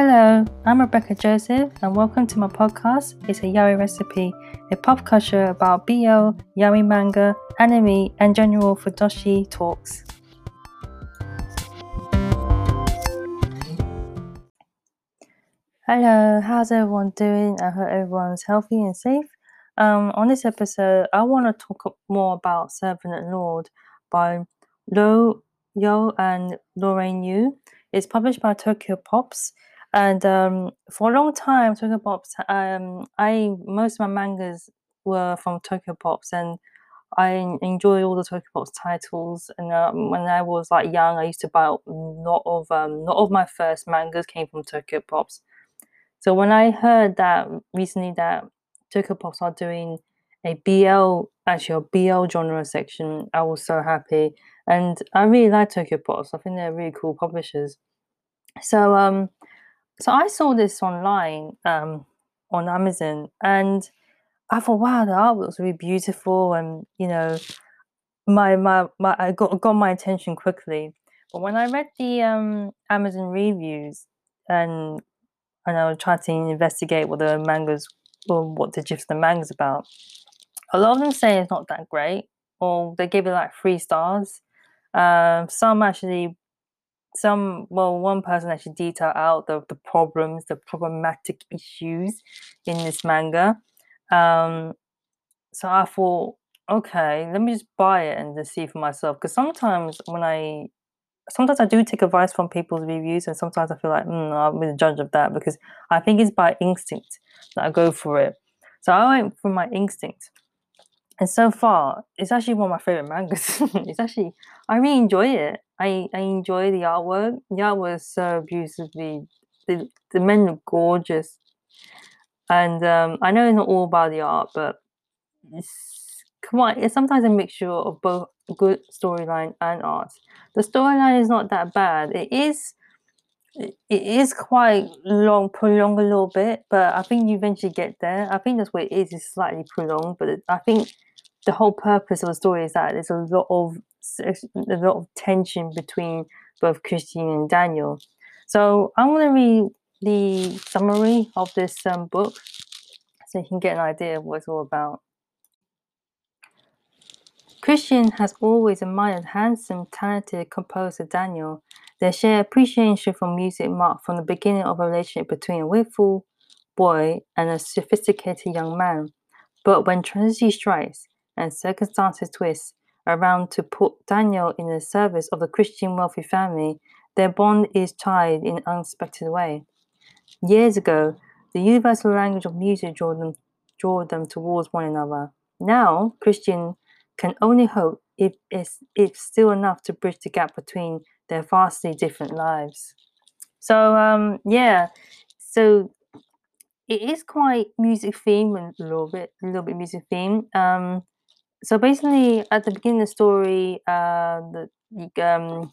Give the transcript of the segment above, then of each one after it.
Hello, I'm Rebecca Joseph, and welcome to my podcast. It's a yaoi recipe, a pop culture about BL, yaoi manga, anime, and general fujoshi talks. Hello, how's everyone doing? I hope everyone's healthy and safe. Um, on this episode, I want to talk more about Servant and Lord by Lo Yo and Lorraine Yu. It's published by Tokyo Pops. And um, for a long time, Tokyo Pops, um, I most of my mangas were from Tokyo Pops, and I enjoy all the Tokyo Pops titles. And um, when I was like young, I used to buy a lot of um, lot of my first mangas came from Tokyo Pops. So when I heard that recently that Tokyo Pops are doing a BL actually a BL genre section, I was so happy, and I really like Tokyo Pops. I think they're really cool publishers. So um so I saw this online um, on Amazon, and I thought, wow, the art looks really beautiful, and you know, my my, my I got got my attention quickly. But when I read the um, Amazon reviews, and and I was trying to investigate what the mangas or what the of the manga's about, a lot of them say it's not that great, or they give it like three stars. Um, some actually some well one person actually detailed out the, the problems the problematic issues in this manga. Um so i thought okay let me just buy it and just see for myself. Because sometimes when i sometimes i do take advice from people's reviews and sometimes i feel like mm, i'm the judge of that because i think it's by instinct that i go for it. So i went for my instinct and so far it's actually one of my favorite mangas it's actually i really enjoy it I, I enjoy the artwork. The artwork is so beautifully. The, the men look gorgeous. And um, I know it's not all about the art, but it's, on, it's sometimes a mixture of both good storyline and art. The storyline is not that bad. It is it is quite long, prolonged a little bit, but I think you eventually get there. I think that's what it is, It's slightly prolonged, but I think the whole purpose of the story is that there's a lot of a lot of tension between both Christian and Daniel. So I'm going to read the summary of this um, book so you can get an idea of what it's all about. Christian has always admired handsome, talented composer Daniel. Their shared appreciation for music marked from the beginning of a relationship between a willful boy and a sophisticated young man. But when tragedy strikes and circumstances twist, around to put Daniel in the service of the Christian wealthy family, their bond is tied in unexpected way. Years ago, the universal language of music drew them, drew them towards one another. Now, Christian can only hope if it's, it's still enough to bridge the gap between their vastly different lives. So, um, yeah, so it is quite music themed a little bit, a little bit music themed. Um, so basically, at the beginning of the story, uh, the um,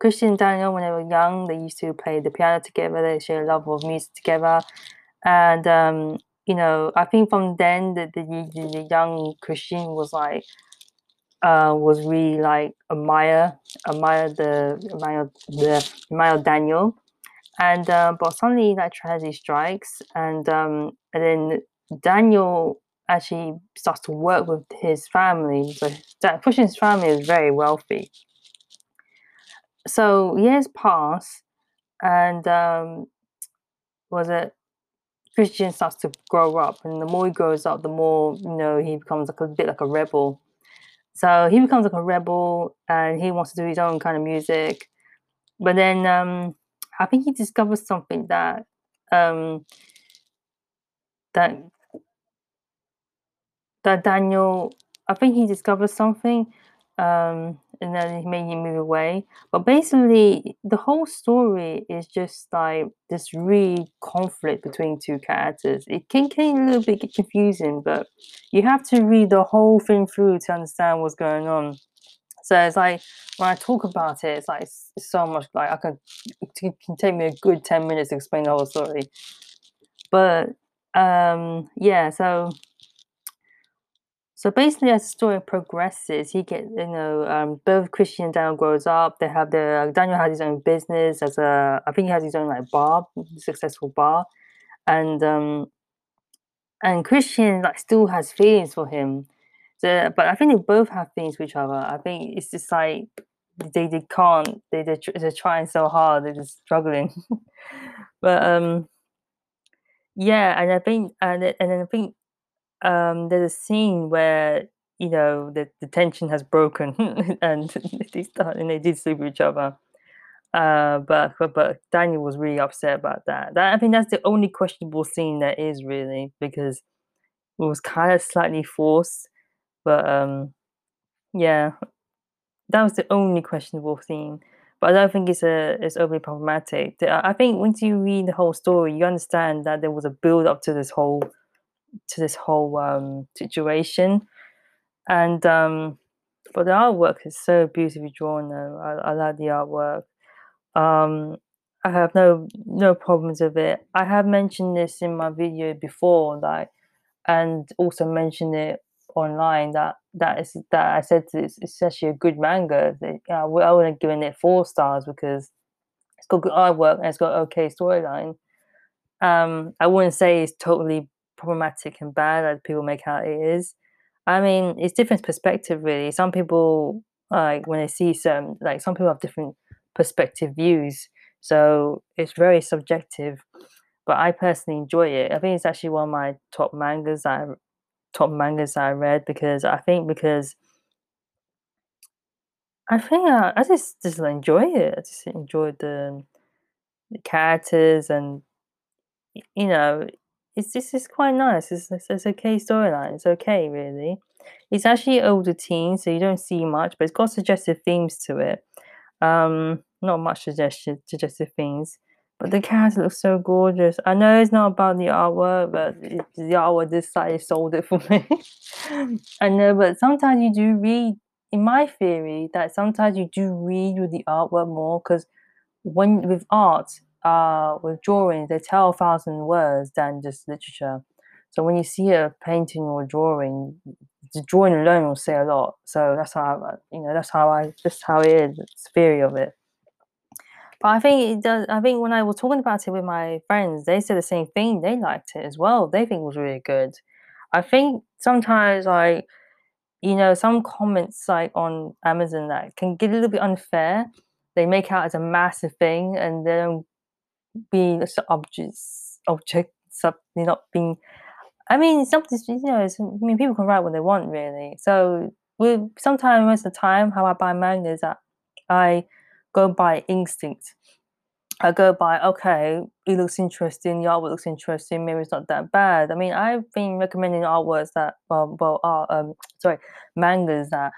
Christian and Daniel, when they were young, they used to play the piano together. They share a love of music together, and um, you know, I think from then the the, the young Christian was like uh, was really like admire admire the admire the admire Daniel, and uh, but suddenly that tragedy strikes, and um, and then Daniel actually starts to work with his family. So Christian's family is very wealthy. So years pass, and um, was it Christian starts to grow up, and the more he grows up, the more you know he becomes like a bit like a rebel. So he becomes like a rebel, and he wants to do his own kind of music. But then um, I think he discovers something that um, that that Daniel, I think he discovered something, um, and then he made him move away. But basically, the whole story is just like this really conflict between two characters. It can get a little bit confusing, but you have to read the whole thing through to understand what's going on. So it's like when I talk about it, it's like it's so much like I can it can take me a good ten minutes to explain the whole story. But um, yeah, so so basically, as the story progresses, he get you know um, both Christian and Daniel grows up. They have their Daniel has his own business as a I think he has his own like bar, successful bar, and um, and Christian like still has feelings for him. So, but I think they both have feelings for each other. I think it's just like they they can't they they're, they're trying so hard they're just struggling. but um, yeah, and I think and and I think um, there's a scene where you know the, the tension has broken and they start and they did sleep with each other. Uh, but, but but Daniel was really upset about that. That I think that's the only questionable scene that is really because it was kind of slightly forced. But um, yeah, that was the only questionable scene. But I don't think it's a it's overly problematic. I think once you read the whole story, you understand that there was a build up to this whole to this whole um, situation, and um, but the artwork is so beautifully drawn. Though I, I like the artwork. Um, I have no no problems with it. I have mentioned this in my video before, like, and also mentioned it online that that is that I said it's, it's actually a good manga. That, uh, I would have given it four stars because it's got good artwork and it's got okay storyline. Um, I wouldn't say it's totally problematic and bad as people make out it is. I mean, it's different perspective really. Some people like when they see some like some people have different perspective views, so it's very subjective. But I personally enjoy it. I think it's actually one of my top mangas that I, top mangas that I read because I think because I think I, I just just enjoy it. I just enjoy the, the characters and you know it's this is quite nice. It's, it's, it's okay storyline. It's okay, really. It's actually older teen, so you don't see much, but it's got suggestive themes to it. Um, not much suggestive suggestive themes, but the character looks so gorgeous. I know it's not about the artwork, but it, the artwork this side sold it for me. I know, but sometimes you do read. In my theory, that sometimes you do read with the artwork more because when with art, uh, with drawings, they tell a thousand words than just literature. So when you see a painting or drawing, the drawing alone will say a lot. So that's how I, you know that's how I just how it is. It's theory of it. But I think it does. I think when I was talking about it with my friends, they said the same thing. They liked it as well. They think it was really good. I think sometimes like you know some comments like on Amazon that can get a little bit unfair. They make out as a massive thing, and they don't being objects, objects, they're not being. I mean, something you know. I mean, people can write what they want, really. So, we sometimes most of the time, how I buy manga is that I go by instinct. I go by okay, it looks interesting. The artwork looks interesting. Maybe it's not that bad. I mean, I've been recommending artworks that well, well, art, um, sorry, mangas that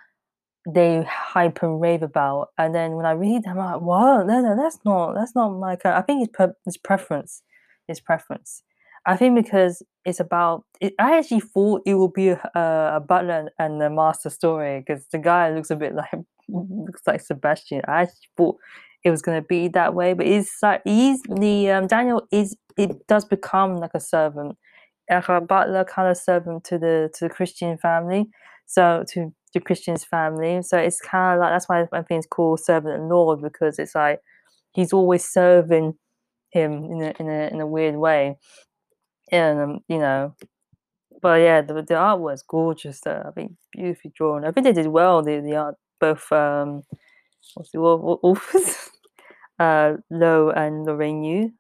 they hype and rave about, and then when I read them, I'm like, "What? No, no, that's not that's not my kind." I think it's pre- it's preference. It's preference. I think because it's about. It, I actually thought it would be a, a butler and a master story because the guy looks a bit like looks like Sebastian. I actually thought it was going to be that way, but it's like he's the um, Daniel is it does become like a servant, like a butler kind of servant to the to the Christian family. So to to Christian's family. So it's kind of like that's why I think it's called servant and Lord because it's like he's always serving him in a in a in a weird way, and um, you know. But yeah, the the art was gorgeous. Though. I think beautifully drawn. I think they did well. The the art both um, what's the authors, uh, Lo and Lorraine Yu,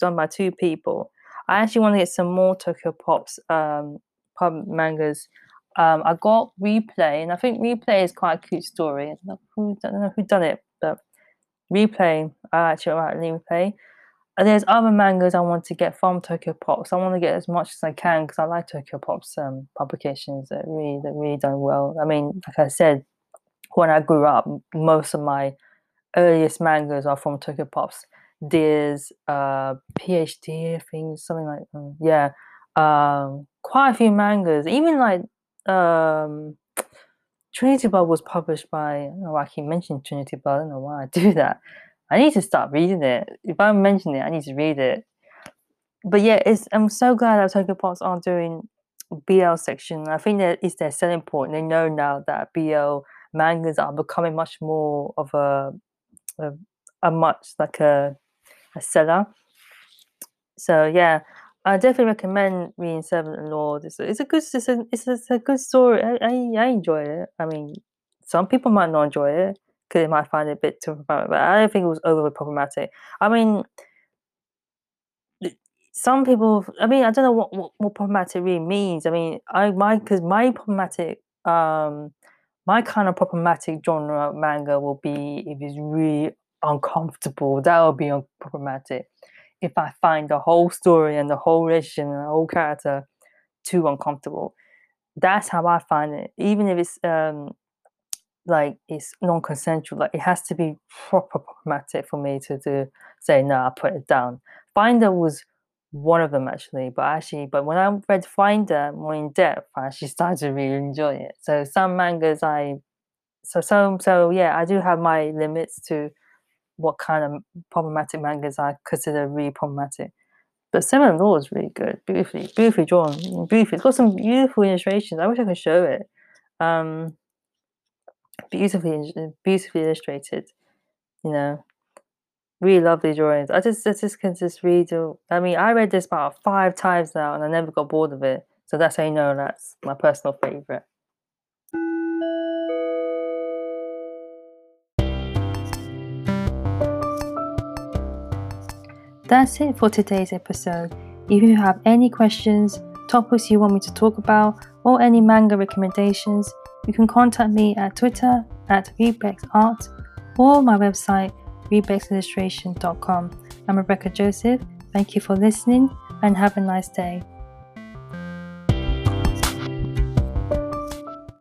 done by two people. I actually want to get some more Tokyo Pops um, pub mangas um, I got Replay, and I think Replay is quite a cute story. I don't know who, don't know who done it, but Replay, I actually write Replay. And there's other mangas I want to get from Tokyo Pops. I want to get as much as I can because I like Tokyo Pops um, publications that really that really done well. I mean, like I said, when I grew up, most of my earliest mangas are from Tokyo Pops. There's uh, PhD, I think, something like um, yeah, um, quite a few mangas. Even like um, Trinity Blood was published by, why I keep mentioning Trinity Blood, I don't know why I do that. I need to start reading it. If I mention it, I need to read it. But yeah, it's I'm so glad that Tokyo Pops are doing BL section. I think that is their selling point. They know now that BL mangas are becoming much more of a a, a much like a a seller. So yeah, I definitely recommend reading Servant and Lord. It's a, it's a good it's a, it's it's a good story. I, I I enjoy it. I mean, some people might not enjoy it because they might find it a bit too problematic, but I don't think it was overly problematic. I mean, some people. I mean, I don't know what what, what problematic really means. I mean, I my because my problematic um my kind of problematic genre manga will be if it's really uncomfortable. That will be problematic. If I find the whole story and the whole relationship and the whole character too uncomfortable, that's how I find it. Even if it's um like it's non-consensual, like it has to be proper problematic for me to, to say no, I put it down. Finder was one of them actually, but actually, but when I read Finder more in depth, I actually started to really enjoy it. So some mangas I, so so so yeah, I do have my limits to what kind of problematic mangas I consider really problematic. But Seven Law is really good, beautifully, beautifully drawn, beautifully. It's got some beautiful illustrations. I wish I could show it. Um, beautifully, beautifully illustrated. You know, really lovely drawings. I just, I just can just read. I mean, I read this about five times now, and I never got bored of it. So that's how you know that's my personal favorite. That's it for today's episode. If you have any questions, topics you want me to talk about, or any manga recommendations, you can contact me at Twitter at RebexArt or my website rebexillustration.com. I'm Rebecca Joseph. Thank you for listening and have a nice day.